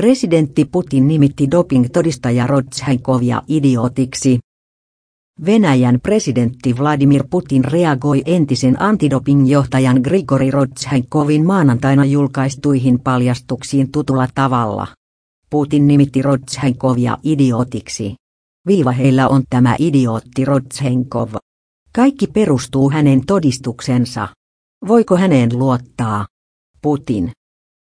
Presidentti Putin nimitti doping-todistaja Rodchenkov idiotiksi. Venäjän presidentti Vladimir Putin reagoi entisen antidoping-johtajan Grigori Rodchenkovin maanantaina julkaistuihin paljastuksiin tutulla tavalla. Putin nimitti Rodchenkovia idiotiksi. Viiva heillä on tämä idiootti Rodzhenkov. Kaikki perustuu hänen todistuksensa. Voiko häneen luottaa? Putin.